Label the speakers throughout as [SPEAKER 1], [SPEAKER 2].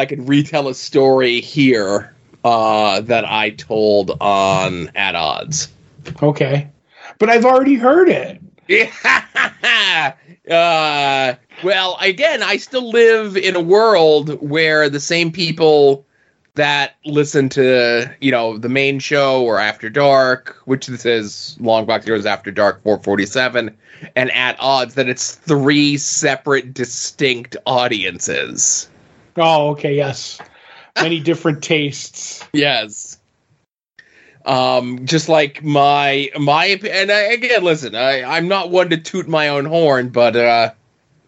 [SPEAKER 1] I could retell a story here uh, that I told on At Odds.
[SPEAKER 2] Okay. But I've already heard it.
[SPEAKER 1] Yeah. uh, well, again, I still live in a world where the same people that listen to you know the main show or After Dark, which this is Longbox Heroes After Dark 447, and at odds that it's three separate, distinct audiences.
[SPEAKER 2] Oh, okay, yes. Many different tastes.
[SPEAKER 1] Yes. Um, just like my my and I, again, listen, I I'm not one to toot my own horn, but uh,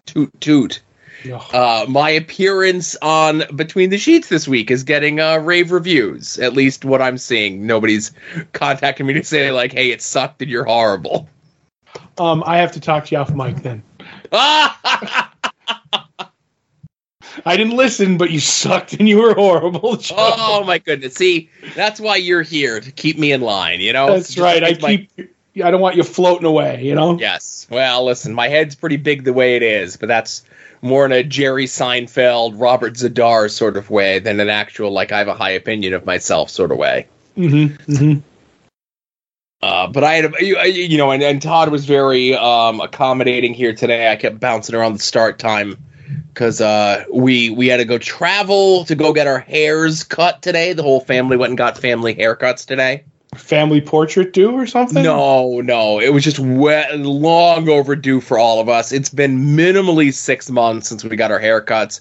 [SPEAKER 1] toot toot. Uh, my appearance on Between the Sheets this week is getting uh, rave reviews. At least what I'm seeing. Nobody's contacting me to say like, "Hey, it sucked and you're horrible."
[SPEAKER 2] Um, I have to talk to you off mic then. I didn't listen, but you sucked and you were horrible. Joe.
[SPEAKER 1] oh my goodness! See, that's why you're here to keep me in line. You know,
[SPEAKER 2] That's right. I
[SPEAKER 1] my-
[SPEAKER 2] keep. I don't want you floating away. You know.
[SPEAKER 1] Yes. Well, listen, my head's pretty big the way it is, but that's more in a Jerry Seinfeld, Robert Z'Dar sort of way than an actual like I have a high opinion of myself sort of way.
[SPEAKER 2] Mm-hmm. mm-hmm.
[SPEAKER 1] Uh, but I had, a, you, you know, and, and Todd was very um, accommodating here today. I kept bouncing around the start time because uh, we we had to go travel to go get our hairs cut today. The whole family went and got family haircuts today.
[SPEAKER 2] Family portrait due or something?
[SPEAKER 1] No, no, it was just we- long overdue for all of us. It's been minimally six months since we got our haircuts,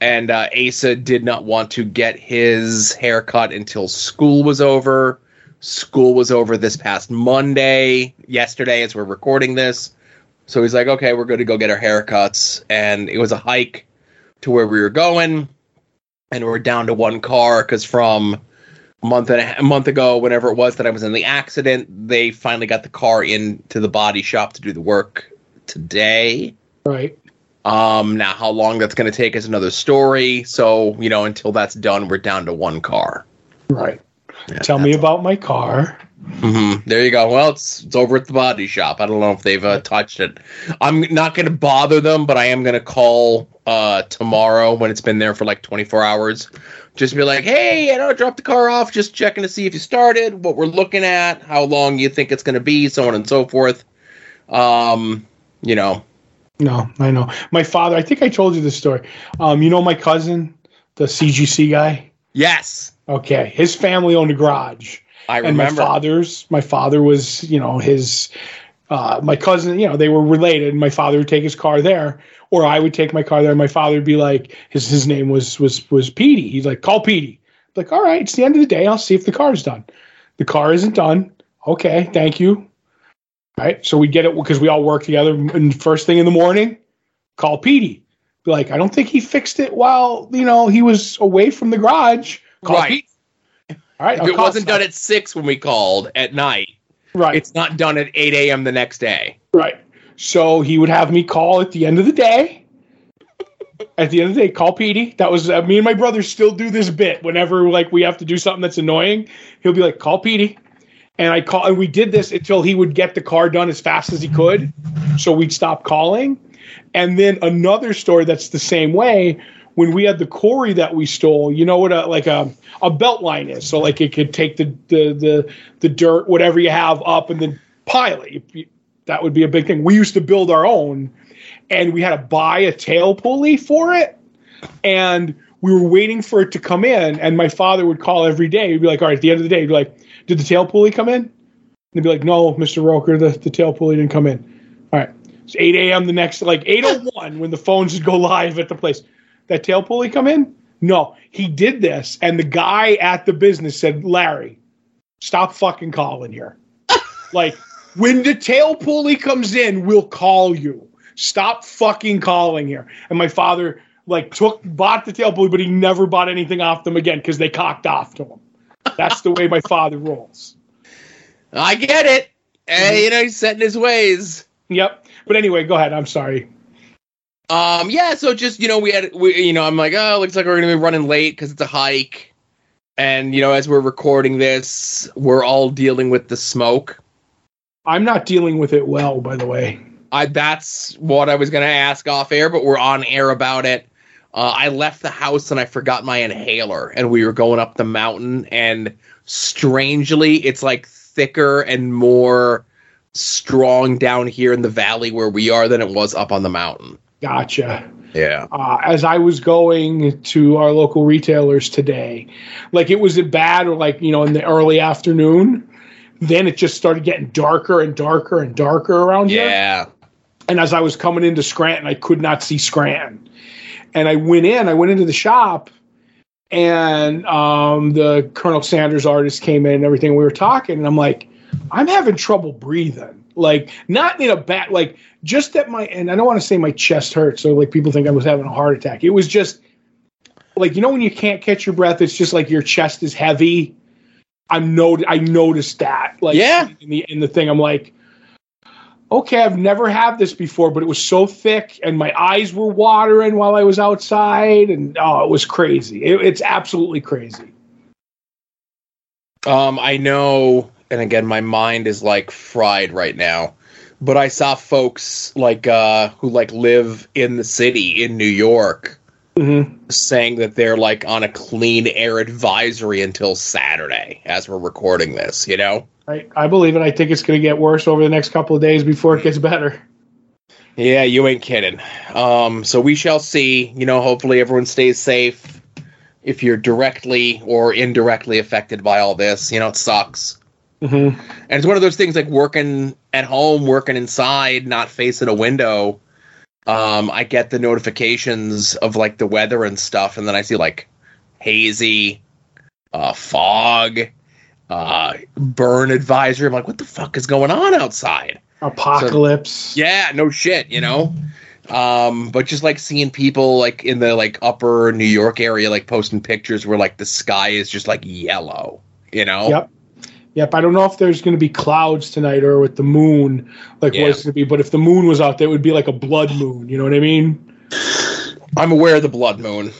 [SPEAKER 1] and uh, Asa did not want to get his haircut until school was over. School was over this past Monday, yesterday, as we're recording this. So he's like, okay, we're going to go get our haircuts. And it was a hike to where we were going. And we're down to one car because from a month and a, a month ago, whenever it was that I was in the accident, they finally got the car into the body shop to do the work today.
[SPEAKER 2] Right.
[SPEAKER 1] Um, now how long that's going to take is another story. So you know, until that's done, we're down to one car.
[SPEAKER 2] Right. Tell me about my car.
[SPEAKER 1] Hmm There you go. Well, it's it's over at the body shop. I don't know if they've uh, touched it. I'm not going to bother them, but I am going to call uh, tomorrow when it's been there for like 24 hours. Just be like, hey, I know, drop the car off. Just checking to see if you started, what we're looking at, how long you think it's going to be, so on and so forth. Um, you know,
[SPEAKER 2] No, I know. My father, I think I told you this story. Um, you know my cousin, the CGC guy?
[SPEAKER 1] yes,
[SPEAKER 2] Okay. His family owned a garage.
[SPEAKER 1] I
[SPEAKER 2] and my father's my father was, you know, his uh, my cousin, you know, they were related. My father would take his car there, or I would take my car there. And My father would be like, his his name was was was Petey. He's like, call Petey. Like, all right, it's the end of the day. I'll see if the car's done. The car isn't done. Okay, thank you. All right, so we get it because we all work together. And first thing in the morning, call Petey. Be like, I don't think he fixed it while you know he was away from the garage. Call
[SPEAKER 1] Right.
[SPEAKER 2] Petey. All right,
[SPEAKER 1] If it wasn't done at six when we called at night,
[SPEAKER 2] right.
[SPEAKER 1] it's not done at 8 a.m. the next day.
[SPEAKER 2] Right. So he would have me call at the end of the day. At the end of the day, call Petey. That was uh, me and my brother still do this bit whenever like we have to do something that's annoying. He'll be like, "Call Petey," and I call, and we did this until he would get the car done as fast as he could. So we'd stop calling, and then another story that's the same way. When we had the quarry that we stole, you know what a like a a belt line is. So like it could take the the the, the dirt, whatever you have, up and then pile it. That would be a big thing. We used to build our own, and we had to buy a tail pulley for it, and we were waiting for it to come in. And my father would call every day. He'd be like, "All right." At the end of the day, he'd be like, "Did the tail pulley come in?" And he'd be like, "No, Mister Roker, the, the tail pulley didn't come in." All right. It's 8 a.m. the next, like 8:01 when the phones would go live at the place. That tail pulley come in? No, he did this, and the guy at the business said, "Larry, stop fucking calling here." like when the tail pulley comes in, we'll call you. Stop fucking calling here. And my father like took bought the tail pulley, but he never bought anything off them again because they cocked off to him. That's the way my father rolls.
[SPEAKER 1] I get it. Hey, you know, he's set in his ways.
[SPEAKER 2] Yep. But anyway, go ahead. I'm sorry.
[SPEAKER 1] Um, yeah, so just, you know, we had, we, you know, I'm like, oh, looks like we're going to be running late because it's a hike. And, you know, as we're recording this, we're all dealing with the smoke.
[SPEAKER 2] I'm not dealing with it well, by the way.
[SPEAKER 1] I, that's what I was going to ask off air, but we're on air about it. Uh, I left the house and I forgot my inhaler, and we were going up the mountain, and strangely, it's like thicker and more strong down here in the valley where we are than it was up on the mountain.
[SPEAKER 2] Gotcha.
[SPEAKER 1] Yeah.
[SPEAKER 2] Uh, as I was going to our local retailers today, like it was a bad, or like you know, in the early afternoon. Then it just started getting darker and darker and darker around here.
[SPEAKER 1] Yeah.
[SPEAKER 2] And as I was coming into Scranton, I could not see Scranton. And I went in, I went into the shop, and um, the Colonel Sanders artist came in and everything. We were talking, and I'm like, I'm having trouble breathing. Like, not in a bad, like, just that my, and I don't want to say my chest hurt, so like people think I was having a heart attack. It was just, like, you know, when you can't catch your breath, it's just like your chest is heavy. I'm no, I noticed that, like,
[SPEAKER 1] Yeah.
[SPEAKER 2] in the in the thing. I'm like, okay, I've never had this before, but it was so thick, and my eyes were watering while I was outside, and oh, it was crazy. It, it's absolutely crazy.
[SPEAKER 1] Um, I know, and again, my mind is like fried right now. But I saw folks like uh who like live in the city in New York
[SPEAKER 2] Mm-hmm.
[SPEAKER 1] saying that they're like on a clean air advisory until Saturday as we're recording this, you know?
[SPEAKER 2] I, I believe it. I think it's going to get worse over the next couple of days before it gets better.
[SPEAKER 1] Yeah, you ain't kidding. Um, so we shall see. You know, hopefully everyone stays safe. If you're directly or indirectly affected by all this, you know, it sucks.
[SPEAKER 2] Mm-hmm.
[SPEAKER 1] And it's one of those things like working at home, working inside, not facing a window. Um, I get the notifications of like the weather and stuff, and then I see like hazy, uh, fog, uh, burn advisory. I'm like, what the fuck is going on outside?
[SPEAKER 2] Apocalypse.
[SPEAKER 1] Yeah, no shit, you know. Um, but just like seeing people like in the like upper New York area, like posting pictures where like the sky is just like yellow, you know.
[SPEAKER 2] Yep. Yep. I don't know if there's going to be clouds tonight or with the moon, like
[SPEAKER 1] Yeah.
[SPEAKER 2] what it's going to be. But if the moon was out there, it would be like a blood moon. You know what I mean?
[SPEAKER 1] I'm aware of the blood moon.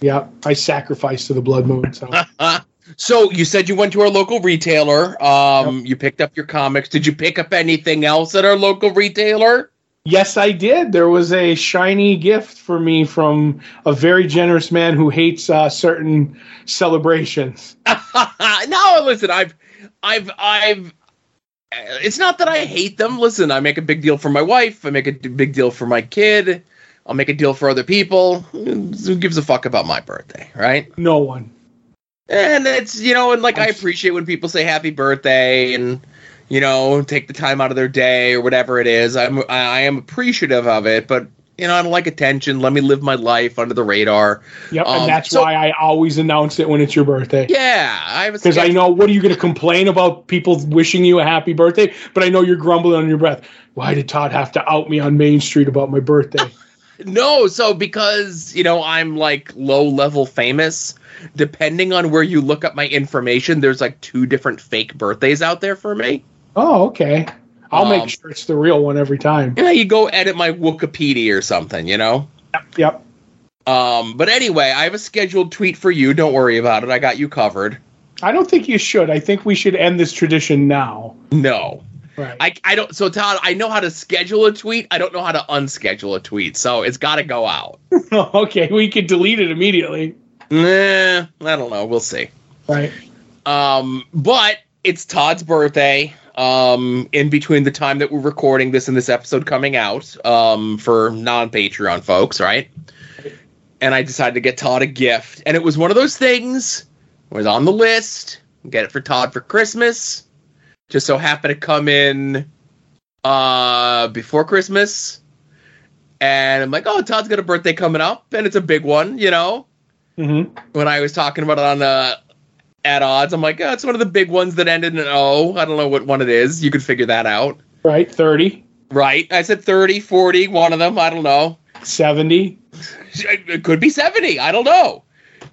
[SPEAKER 2] Yeah. I sacrificed to the blood moon. So
[SPEAKER 1] so you said you went to our local retailer. Um, you picked up your comics. Did you pick up anything else at our local retailer?
[SPEAKER 2] yes, I did. There was a shiny gift for me from a very generous man who hates uh, certain celebrations.
[SPEAKER 1] no, listen, I've, I've, I've. It's not that I hate them. Listen, I make a big deal for my wife. I make a big deal for my kid. I'll make a deal for other people. Who gives a fuck about my birthday, right?
[SPEAKER 2] No one.
[SPEAKER 1] And it's you know, and like I appreciate when people say happy birthday and you know take the time out of their day or whatever it is. I'm I am appreciative of it, but you know I don't like attention. Let me live my life under the radar.
[SPEAKER 2] Yep.
[SPEAKER 1] Um,
[SPEAKER 2] and that's
[SPEAKER 1] so-
[SPEAKER 2] why I always announce it when it's your birthday.
[SPEAKER 1] Yeah, I have
[SPEAKER 2] Because I know, what are you going to complain about people wishing you a happy birthday? But I know you're grumbling on your breath. Why did Todd have to out me on Main Street about my birthday?
[SPEAKER 1] No, so because you know I'm like low level famous, depending on where you look up my information, there's like two different fake birthdays out there for me.
[SPEAKER 2] oh, okay. I'll
[SPEAKER 1] Um,
[SPEAKER 2] make sure it's the real one every time.
[SPEAKER 1] You know, you go edit my Wikipedia or something, you know.
[SPEAKER 2] Yep.
[SPEAKER 1] Um, but anyway, I have a scheduled tweet for you. Don't worry about it. I got you covered.
[SPEAKER 2] I don't think you should. I think we should end this tradition now.
[SPEAKER 1] No,
[SPEAKER 2] Right.
[SPEAKER 1] I, I don't. So Todd, I know how to schedule a tweet. I don't know how to unschedule a tweet. So it's got to go out.
[SPEAKER 2] okay, we could delete it immediately.
[SPEAKER 1] Nah, I don't know. We'll see.
[SPEAKER 2] Right.
[SPEAKER 1] Um, but it's Todd's birthday. Um, in between the time that we're recording this and this episode coming out, um, for non-Patreon folks, right? And I decided to get Todd a gift, and it was one of those things. It was on the list. Get it for Todd for Christmas. Just so happened to come in uh before Christmas. And I'm like, oh, Todd's got a birthday coming up, and it's a big one, you know
[SPEAKER 2] hmm
[SPEAKER 1] when I was talking about it on the at odds, I'm like, oh, it's one of the big ones that ended in O. I don't know what one it is. You could figure that out.
[SPEAKER 2] Right. 30,
[SPEAKER 1] Right. I said 30, 40, one of them. I don't know.
[SPEAKER 2] 70.
[SPEAKER 1] It could be 70. I don't know.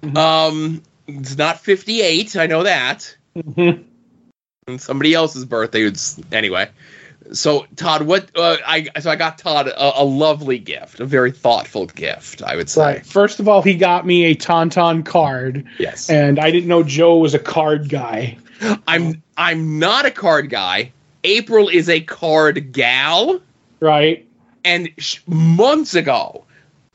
[SPEAKER 2] Mhm.
[SPEAKER 1] Um, it's not 58. I know that.
[SPEAKER 2] hmm
[SPEAKER 1] And somebody else's birthday was anyway. So Todd, what uh, I so I got Todd a, a lovely gift, a very thoughtful gift, I would say.
[SPEAKER 2] Right. First of all, he got me a Tauntaun card,
[SPEAKER 1] Yes.
[SPEAKER 2] and I didn't know Joe was a card guy.
[SPEAKER 1] I'm I'm not a card guy. April is a card gal.
[SPEAKER 2] Right.
[SPEAKER 1] and sh- months ago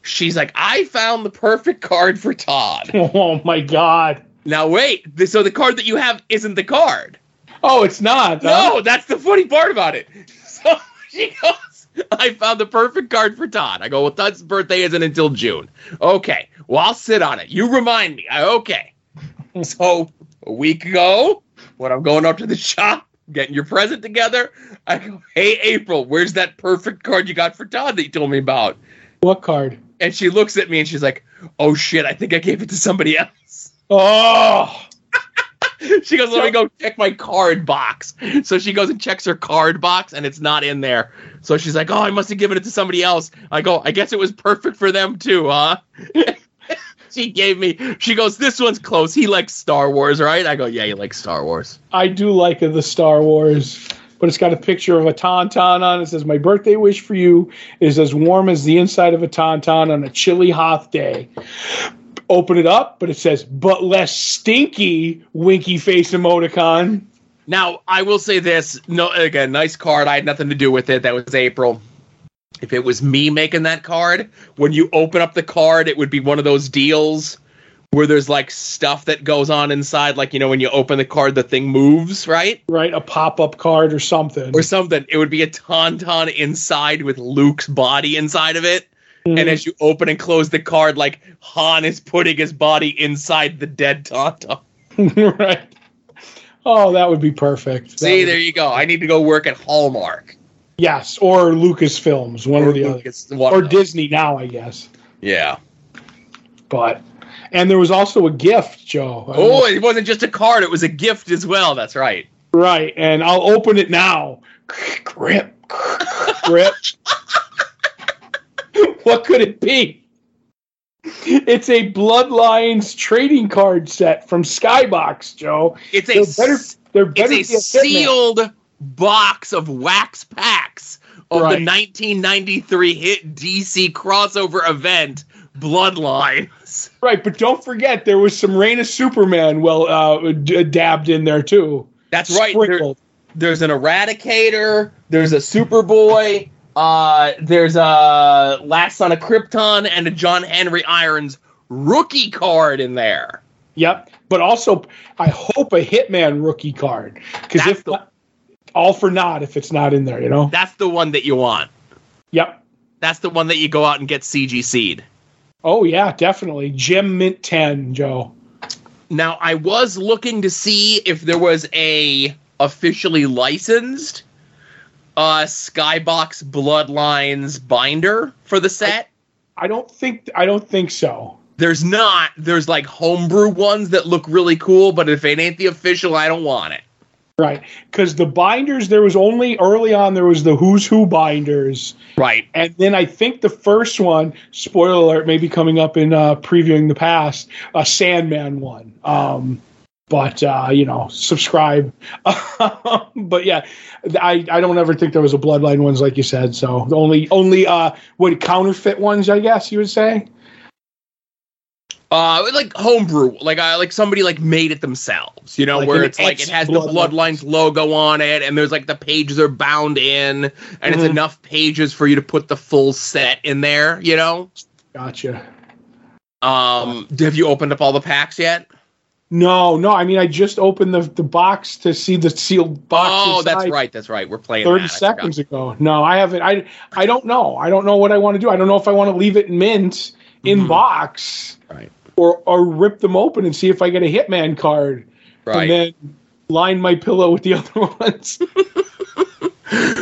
[SPEAKER 1] She's like, I found the perfect card for Todd.
[SPEAKER 2] Oh my god.
[SPEAKER 1] Now wait, so the card that you have isn't the card.
[SPEAKER 2] Oh, it's not. huh?
[SPEAKER 1] No, that's the funny part about it. So she goes, I found the perfect card for Todd. I go, well, Todd's birthday isn't until June. Okay, well, I'll sit on it. You remind me. I, okay. So a week ago, when I'm going up to the shop, getting your present together, I go, hey, April, where's that perfect card you got for Todd that you told me about?
[SPEAKER 2] What card?
[SPEAKER 1] And she looks at me and she's like, oh shit, I think I gave it to somebody else.
[SPEAKER 2] Oh,
[SPEAKER 1] She goes, let me go check my card box. So she goes and checks her card box, and it's not in there. So she's like, oh, I must have given it to somebody else. I go, I guess it was perfect for them too, huh? she gave me, she goes, this one's close. He likes Star Wars, right? I go, yeah, he likes Star Wars.
[SPEAKER 2] I do like the Star Wars, but it's got a picture of a tauntaun on it. It says, "My birthday wish for you is as warm as the inside of a tauntaun on a chilly Hoth day." Open it up, but it says, "But less stinky." Winky face emoticon.
[SPEAKER 1] Now, I will say this. No, again, nice card. I had nothing to do with it. That was April. If it was me making that card, when you open up the card, it would be one of those deals where there's like stuff that goes on inside. Like, you know, when you open the card, the thing moves, right?
[SPEAKER 2] Right, a pop-up card or something.
[SPEAKER 1] Or something. It would be a tauntaun inside with Luke's body inside of it.
[SPEAKER 2] Mhm.
[SPEAKER 1] And as you open and close the card, like Han is putting his body inside the dead tauntaun.
[SPEAKER 2] right. Oh, that would be perfect. That
[SPEAKER 1] See,
[SPEAKER 2] would-
[SPEAKER 1] there you go. I need to go work at Hallmark.
[SPEAKER 2] Yes, or Lucasfilms, one or, the other,
[SPEAKER 1] Lucas- one
[SPEAKER 2] or. Disney now, I guess.
[SPEAKER 1] Yeah.
[SPEAKER 2] But and there was also a gift, Joe.
[SPEAKER 1] Oh, it wasn't just a card; it was a gift as well. That's right.
[SPEAKER 2] Right, and I'll open it now. Grip, grip. What could it be? It's a Bloodlines trading card set from Skybox, Joe.
[SPEAKER 1] It's a
[SPEAKER 2] They're better. They're better
[SPEAKER 1] it's a
[SPEAKER 2] a Hitman.
[SPEAKER 1] sealed box of wax packs of
[SPEAKER 2] Right.
[SPEAKER 1] the 1993 hit DC crossover event Bloodlines.
[SPEAKER 2] Right, but don't forget there was some Reign of Superman well uh, dabbed in there too.
[SPEAKER 1] That's right. There- there's an Eradicator. There's a Superboy. Uh, there's a Last Son of Krypton and a John Henry Irons rookie card in there.
[SPEAKER 2] Yep, but also I hope a Hitman rookie card because if
[SPEAKER 1] the-
[SPEAKER 2] all for naught if it's not in there, you know.
[SPEAKER 1] That's the one that you want.
[SPEAKER 2] Yep.
[SPEAKER 1] That's the one that you go out and get CGC.
[SPEAKER 2] Oh yeah, definitely. Gem Mint Ten, Joe.
[SPEAKER 1] Now, I was looking to see if there was a officially licensed uh Skybox Bloodlines binder for the set.
[SPEAKER 2] I don't think I don't think so.
[SPEAKER 1] There's not. There's like homebrew ones that look really cool, but if it ain't the official, I don't want it.
[SPEAKER 2] Right. Because the binders, there was only early on there was the Who's Who binders.
[SPEAKER 1] Right.
[SPEAKER 2] And then I think the first one, spoiler alert, maybe coming up in uh, previewing the past, a Sandman one. Um, but uh, you know, subscribe. but yeah, I, I don't ever think there was a bloodline ones like you said. So the only only uh what counterfeit ones, I guess you would say.
[SPEAKER 1] Uh, like homebrew, like uh, like somebody like made it themselves, you know,
[SPEAKER 2] Like
[SPEAKER 1] where it's like it has the
[SPEAKER 2] ex-Bloodlines.
[SPEAKER 1] Logo on it, and there's like the pages are bound in, and it's
[SPEAKER 2] Mhm.
[SPEAKER 1] enough pages for you to put the full set in there, you know.
[SPEAKER 2] Gotcha.
[SPEAKER 1] Um, have you opened up all the packs yet?
[SPEAKER 2] No, no. I mean, I just opened the the box to see the sealed box.
[SPEAKER 1] Oh, that's right, that's right. We're playing
[SPEAKER 2] Thirty. Seconds ago. No, I haven't. I I don't know. I don't know what I want to do. I don't know if I want to leave it mint in
[SPEAKER 1] Mhm.
[SPEAKER 2] box
[SPEAKER 1] Right,
[SPEAKER 2] or or rip them open and see if I get a Hitman card
[SPEAKER 1] right.
[SPEAKER 2] and then line my pillow with the other ones.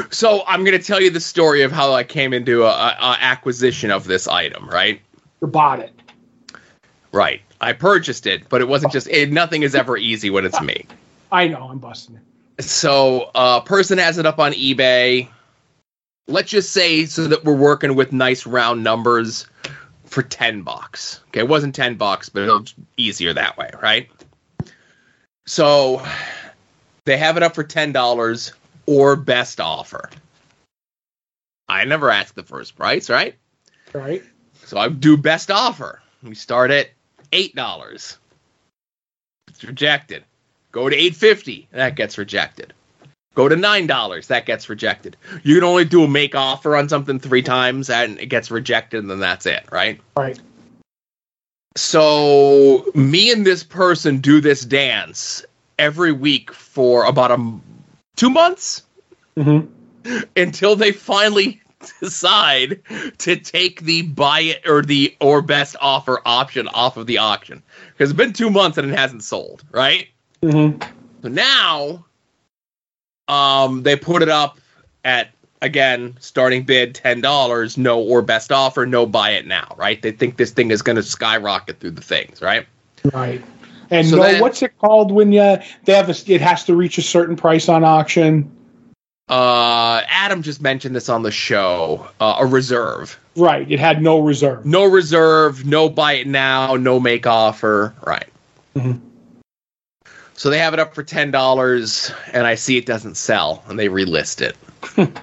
[SPEAKER 1] so I'm gonna tell you the story of how I came into a, a, a acquisition of this item. Right,
[SPEAKER 2] or bought it.
[SPEAKER 1] Right. I purchased it, but it wasn't just. It, nothing is ever easy when it's me.
[SPEAKER 2] I know. I'm busting it.
[SPEAKER 1] So, a person has it up on eBay. Let's just say so that we're working with nice round numbers for 10 bucks. Okay, it wasn't 10 bucks, but it's easier that way, right? So, they have it up for $10 or best offer. I never asked the first price, right?
[SPEAKER 2] Right.
[SPEAKER 1] So I do best offer. We start at eight dollars. It's rejected. Go to eight fifty. That gets rejected. Go to nine dollars, that gets rejected. You can only do a make offer on something three times, and it gets rejected, and then that's it, right?
[SPEAKER 2] Right.
[SPEAKER 1] So me and this person do this dance every week for about a two months
[SPEAKER 2] hmm
[SPEAKER 1] until they finally decide to take the buy it or the or best offer option off of the auction because it's been two months and it hasn't sold, right?
[SPEAKER 2] hmm
[SPEAKER 1] So now, um, they put it up at again starting bid ten dollars, no or best offer, no buy it now, right? They think this thing is going to skyrocket through the things, right?
[SPEAKER 2] Right. And
[SPEAKER 1] So
[SPEAKER 2] no,
[SPEAKER 1] then-
[SPEAKER 2] what's it called when you they have a, it has to reach a certain price on auction?
[SPEAKER 1] Uh, Adam just mentioned this on the show. Uh, a reserve,
[SPEAKER 2] Right. It had no reserve.
[SPEAKER 1] no reserve, no buy it now, no make offer, right?
[SPEAKER 2] Mhm.
[SPEAKER 1] So they have it up for ten dollars, and I see it doesn't sell, and they relist it. and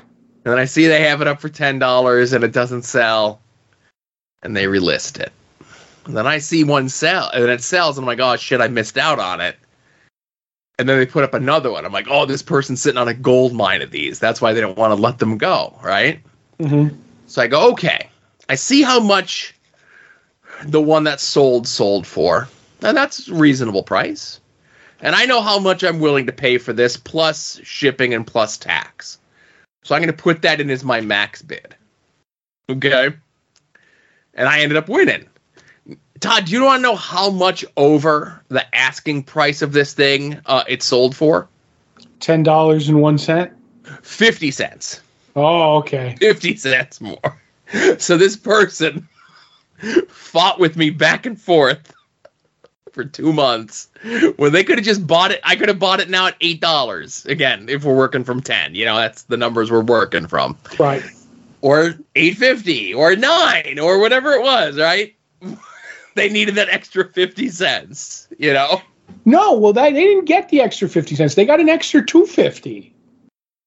[SPEAKER 1] then I see they have it up for ten dollars, and it doesn't sell, and they relist it. And then I see one sell, and it sells, and I'm like, oh shit, I missed out on it. And then they put up another one. I'm like, oh, this person's sitting on a gold mine of these. That's why they don't want to let them go, right?
[SPEAKER 2] hmm
[SPEAKER 1] So I go, okay, I see how much the one that sold sold for, and that's a reasonable price. And I know how much I'm willing to pay for this, plus shipping and plus tax. So I'm going to put that in as my max bid. Okay. And I ended up winning. Todd, do you want to know how much over the asking price of this thing uh, it sold for?
[SPEAKER 2] Ten dollars and one cent.
[SPEAKER 1] 50 cents.
[SPEAKER 2] Oh, okay.
[SPEAKER 1] 50 cents more. So this person fought with me back and forth for two months when they could have just bought it. I could have bought it now at $8. Again, if we're working from 10, you know, that's the numbers we're working from.
[SPEAKER 2] Right.
[SPEAKER 1] Or 850 or 9 or whatever it was, right? They needed that extra 50 cents, you know?
[SPEAKER 2] No, well, that, they didn't get the extra fifty cents. They got an extra two fifty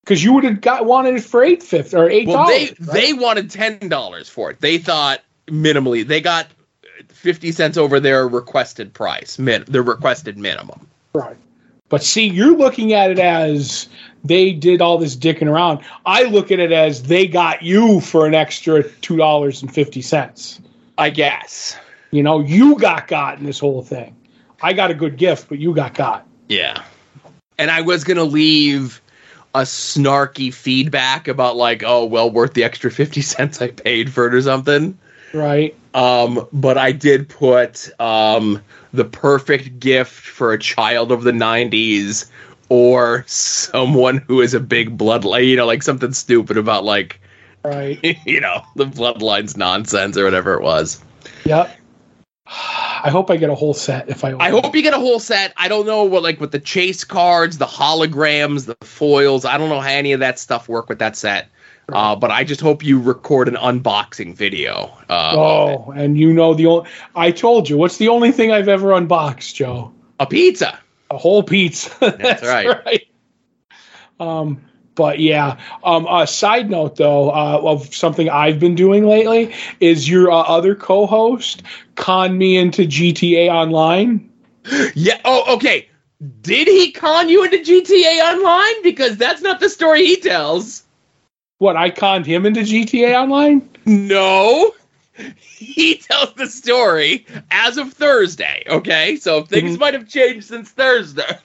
[SPEAKER 2] because you would have got wanted it for eight fifty or eight
[SPEAKER 1] Well,
[SPEAKER 2] dollars.
[SPEAKER 1] they they wanted ten dollars for it. They thought minimally they got fifty cents over their requested price, min their requested minimum.
[SPEAKER 2] right. But see, you're looking at it as they did all this dicking around. I look at it as they got you for an extra two dollars and fifty cents.
[SPEAKER 1] I guess.
[SPEAKER 2] You know, you got got in this whole thing. I got a good gift, but you got got.
[SPEAKER 1] Yeah. And I was gonna leave a snarky feedback about like, oh well, worth the extra fifty cents I paid for it or something.
[SPEAKER 2] Right.
[SPEAKER 1] Um, but I did put um, the perfect gift for a child of the 90s or someone who is a big bloodline, you know, like something stupid about like,
[SPEAKER 2] Right.
[SPEAKER 1] you know, the bloodlines nonsense or whatever it was.
[SPEAKER 2] Yep. I hope I get a whole set if I.
[SPEAKER 1] I hope you get a whole set. I don't know what like with the chase cards, the holograms, the foils. I don't know how any of that stuff work with that set. Uh, but I just hope you record an unboxing video. Uh.
[SPEAKER 2] Oh, and you know the only. I told you. What's the only thing I've ever unboxed, Joe?
[SPEAKER 1] a pizza.
[SPEAKER 2] A whole pizza. That's,
[SPEAKER 1] right right.
[SPEAKER 2] Um, but yeah. Um, a side note though uh, of something I've been doing lately is your uh, other co-host con me into GTA Online.
[SPEAKER 1] Yeah. Oh, okay. Did he con you into GTA Online? Because that's not the story he tells.
[SPEAKER 2] What I conned him into GTA Online?
[SPEAKER 1] No. He tells the story as of Thursday. Okay, so things
[SPEAKER 2] Mhm.
[SPEAKER 1] might have changed since Thursday.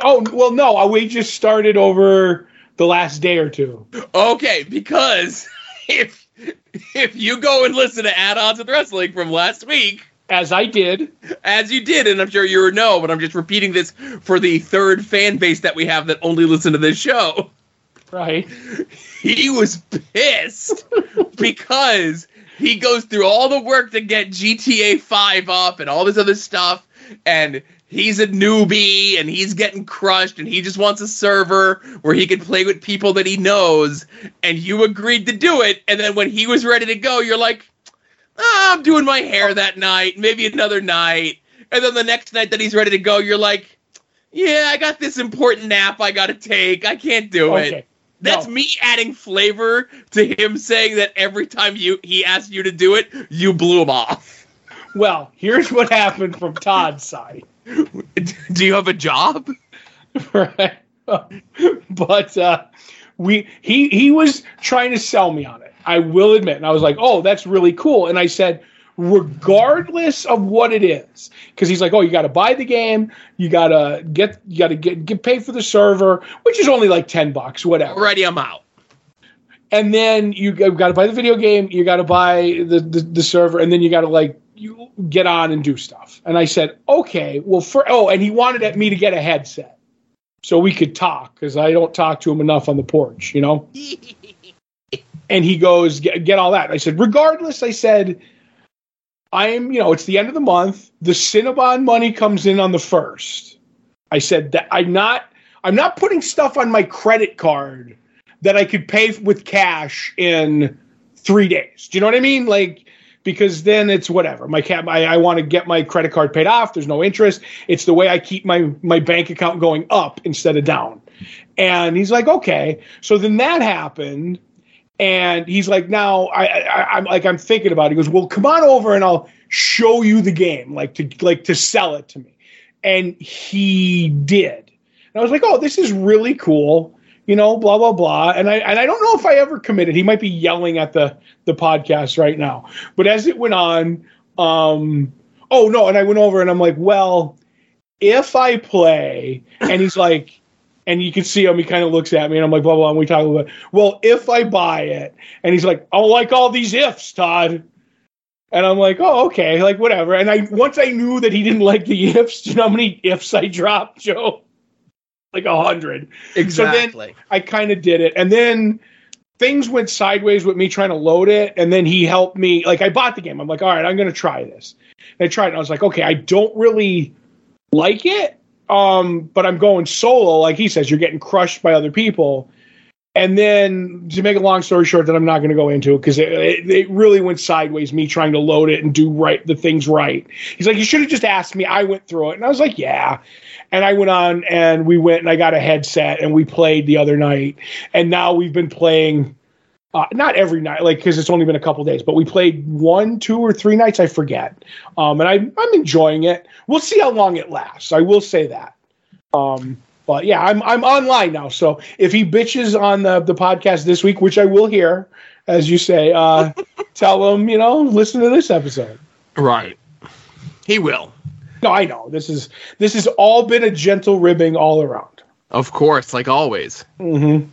[SPEAKER 2] Oh well, no. uh, We just started over the last day or two.
[SPEAKER 1] Okay, because if if you go and listen to At Odds with Wrestling from last week,
[SPEAKER 2] As I did.
[SPEAKER 1] as you did, and I'm sure you know, but I'm just repeating this for the third fan base that we have that only listen to this show.
[SPEAKER 2] Right.
[SPEAKER 1] he was pissed because he goes through all the work to get GTA 5 up and all this other stuff and he's a newbie and he's getting crushed and he just wants a server where he can play with people that he knows and you agreed to do it and then when he was ready to go you're like "Ah, I'm doing my hair that night maybe another night and then the next night that he's ready to go you're like yeah I got this important nap I got to take I can't do it that's
[SPEAKER 2] No.
[SPEAKER 1] me adding flavor to him saying that every time you he asked you to do it, you blew him off.
[SPEAKER 2] Well, here's what happened from Todd's side.
[SPEAKER 1] Do you have a job?
[SPEAKER 2] right? but uh, we he he was trying to sell me on it. I will admit, and I was like, "Oh, that's really cool." And I said, regardless of what it is, because he's like, "Oh, you got to buy the game, you got to get, you got to get get paid for the server, which is only like ten bucks, whatever."
[SPEAKER 1] Already, I'm out.
[SPEAKER 2] And then you got to buy the video game, you got to buy the, the the server, and then you got to like you get on and do stuff. And I said, "Okay, well, for oh," and he wanted me to get a headset so we could talk because I don't talk to him enough on the porch, you know. and he goes, get, get all that. I said, regardless, I said, I'm, you know, it's the end of the month. The Cinnabon money comes in on the first. I said that I'm not, I'm not putting stuff on my credit card that I could pay with cash in three days. Do you know what I mean? Like, because then it's whatever. My cap, I, I want to get my credit card paid off. There's no interest. It's the way I keep my my bank account going up instead of down. And he's like, okay. So then that happened, and he's like, now I, I I'm like I'm thinking about. it. He goes, well, come on over and I'll show you the game, like to like to sell it to me. And he did. And I was like, oh, this is really cool you know, blah blah blah. And I and I don't know if I ever committed. He might be yelling at the the podcast right now. But as it went on, um, oh no, and I went over and I'm like, well, if I play, and he's like, and you can see him, he kind of looks at me, and I'm like, blah blah. And we talk about, well, if I buy it, and he's like, I don't like all these ifs, Todd. And I'm like, oh, okay, like whatever. And I once I knew that he didn't like the ifs, do you know how many ifs I dropped, Joe? Like a hundred.
[SPEAKER 1] Exactly.
[SPEAKER 2] So I kind of did it, and then things went sideways with me trying to load it, and then he helped me. Like I bought the game. I'm like, all right, I'm going to try this. And I tried, and I was like, okay, I don't really like it, um, but I'm going solo. Like he says, you're getting crushed by other people. And then to make a long story short, that I'm not going to go into because it, it, it, really went sideways. Me trying to load it and do right the things right. He's like, you should have just asked me. I went through it, and I was like, yeah. And I went on and we went and I got a headset and we played the other night. And now we've been playing. Uh, not every night, like because it's only been a couple days, but we played one, two, or three nights. I forget. Um, and I, I'm enjoying it. We'll see how long it lasts. I will say that. Um, but yeah, I'm I'm online now. So if he bitches on the the podcast this week, which I will hear, as you say, uh, tell him you know listen to this episode.
[SPEAKER 1] Right. He will.
[SPEAKER 2] No, I know this is this has all been a gentle ribbing all around.
[SPEAKER 1] Of course, like always.
[SPEAKER 2] Mm-hmm.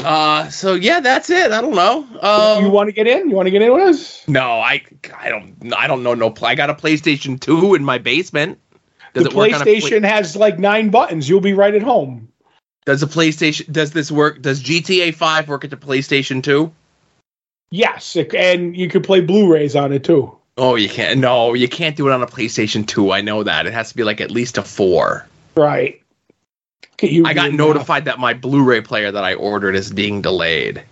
[SPEAKER 1] uh, so yeah, that's it. I don't know. Um,
[SPEAKER 2] you want to get in? You want to get in with us?
[SPEAKER 1] No, I I don't I don't know. No, I got a PlayStation Two in my basement.
[SPEAKER 2] Does the PlayStation play- has like nine buttons. You'll be right at home.
[SPEAKER 1] Does the PlayStation? Does this work? Does GTA Five work at the PlayStation Two?
[SPEAKER 2] Yes, and you could play Blu-rays on it too.
[SPEAKER 1] Oh, you can't. No, you can't do it on a PlayStation Two. I know that it has to be like at least a four.
[SPEAKER 2] Right.
[SPEAKER 1] I got notified that my Blu-ray player that I ordered is being delayed.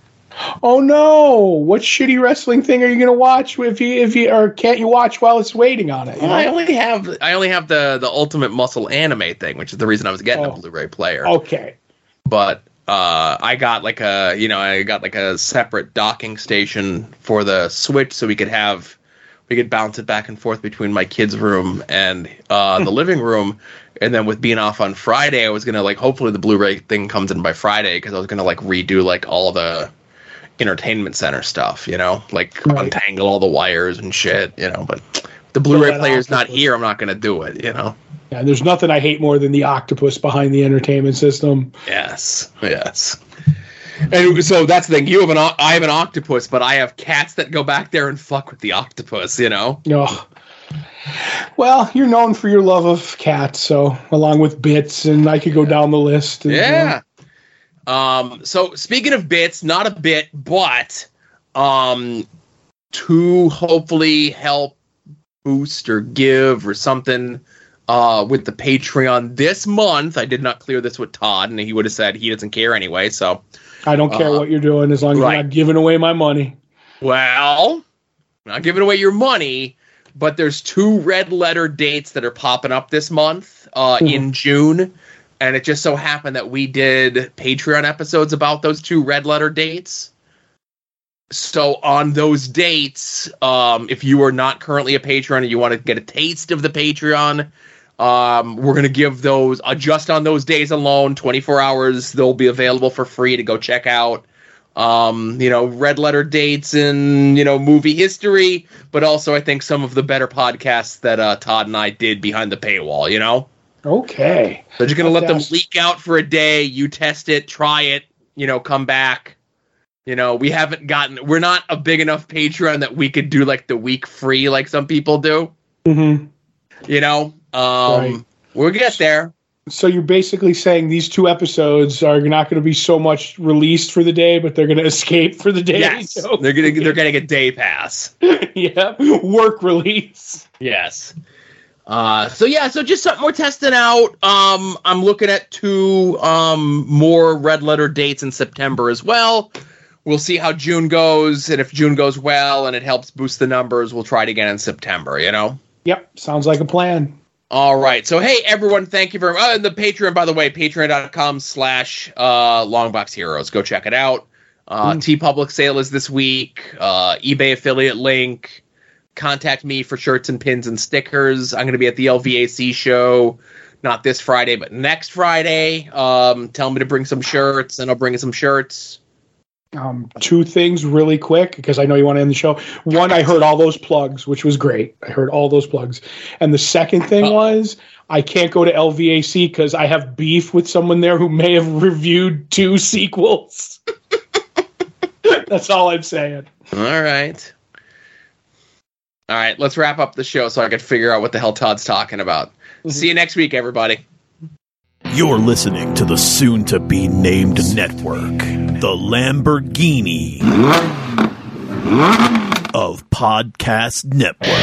[SPEAKER 2] Oh no! What shitty wrestling thing are you going to watch if you if you or can't you watch while it's waiting on it?
[SPEAKER 1] Well, I only have I only have the the Ultimate Muscle anime thing, which is the reason I was getting oh. a Blu-ray player.
[SPEAKER 2] Okay.
[SPEAKER 1] But uh, I got like a you know I got like a separate docking station for the Switch so we could have we could bounce it back and forth between my kids' room and uh, the living room. And then with being off on Friday, I was gonna like hopefully the Blu-ray thing comes in by Friday because I was gonna like redo like all the entertainment center stuff, you know, like right. untangle all the wires and shit, you know. But the Blu-ray player's not here. I'm not gonna do it, you know.
[SPEAKER 2] Yeah, there's nothing I hate more than the octopus behind the entertainment system.
[SPEAKER 1] Yes, yes. And so that's the thing. You have an I have an octopus, but I have cats that go back there and fuck with the octopus. You know.
[SPEAKER 2] Oh. Well, you're known for your love of cats, so along with bits, and I could go down the list. And,
[SPEAKER 1] yeah. Um. So speaking of bits, not a bit, but um, to hopefully help boost or give or something uh, with the Patreon this month. I did not clear this with Todd, and he would have said he doesn't care anyway. So
[SPEAKER 2] I don't care uh, what you're doing as long as right. you're not giving away my money.
[SPEAKER 1] Well, not giving away your money, but there's two red letter dates that are popping up this month uh, mm-hmm. in June. And it just so happened that we did Patreon episodes about those two red letter dates. So on those dates, um, if you are not currently a patron and you want to get a taste of the Patreon, Um, we're gonna give those uh, just on those days alone, 24 hours. They'll be available for free to go check out. Um, you know, red letter dates and you know movie history, but also I think some of the better podcasts that uh, Todd and I did behind the paywall. You know,
[SPEAKER 2] Okay.
[SPEAKER 1] so just gonna let them leak out for a day. You test it, try it. You know, come back. You know, we haven't gotten. We're not a big enough Patreon that we could do like the week free like some people do.
[SPEAKER 2] hmm
[SPEAKER 1] You know, um,
[SPEAKER 2] Right.
[SPEAKER 1] we'll get there.
[SPEAKER 2] So you're basically saying these two episodes are not going to be so much released for the day, but they're going to escape for the day.
[SPEAKER 1] Yes,
[SPEAKER 2] So-
[SPEAKER 1] they're gonna they're getting a day pass.
[SPEAKER 2] yeah, work release.
[SPEAKER 1] Yes. Uh, so yeah, so just something we're testing out. Um, I'm looking at two um more red letter dates in September as well. We'll see how June goes, and if June goes well and it helps boost the numbers, we'll try it again in September. You know.
[SPEAKER 2] Yep, sounds like a plan.
[SPEAKER 1] All right. So hey everyone, thank you very much. Uh, and the Patreon, by the way, patreon.com slash uh longbox heroes. Go check it out. Uh
[SPEAKER 2] Mm.
[SPEAKER 1] TeePublic sale is this week. Uh eBay affiliate link. Contact me for shirts and pins and stickers. I'm gonna be at the LVAC show, not this Friday, but next Friday. Um tell me to bring some shirts and I'll bring some shirts.
[SPEAKER 2] Um, two things really quick because I know you want to end the show. One, I heard all those plugs, which was great. I heard all those plugs. And the second thing was I can't go to LVAC because I have beef with someone there who may have reviewed two sequels. That's all I'm saying.
[SPEAKER 1] All right. All right, let's wrap up the show so I can figure out what the hell Todd's talking about. Mm-hmm. See you next week, everybody.
[SPEAKER 3] You're listening to the soon to be named network, the Lamborghini of podcast networks.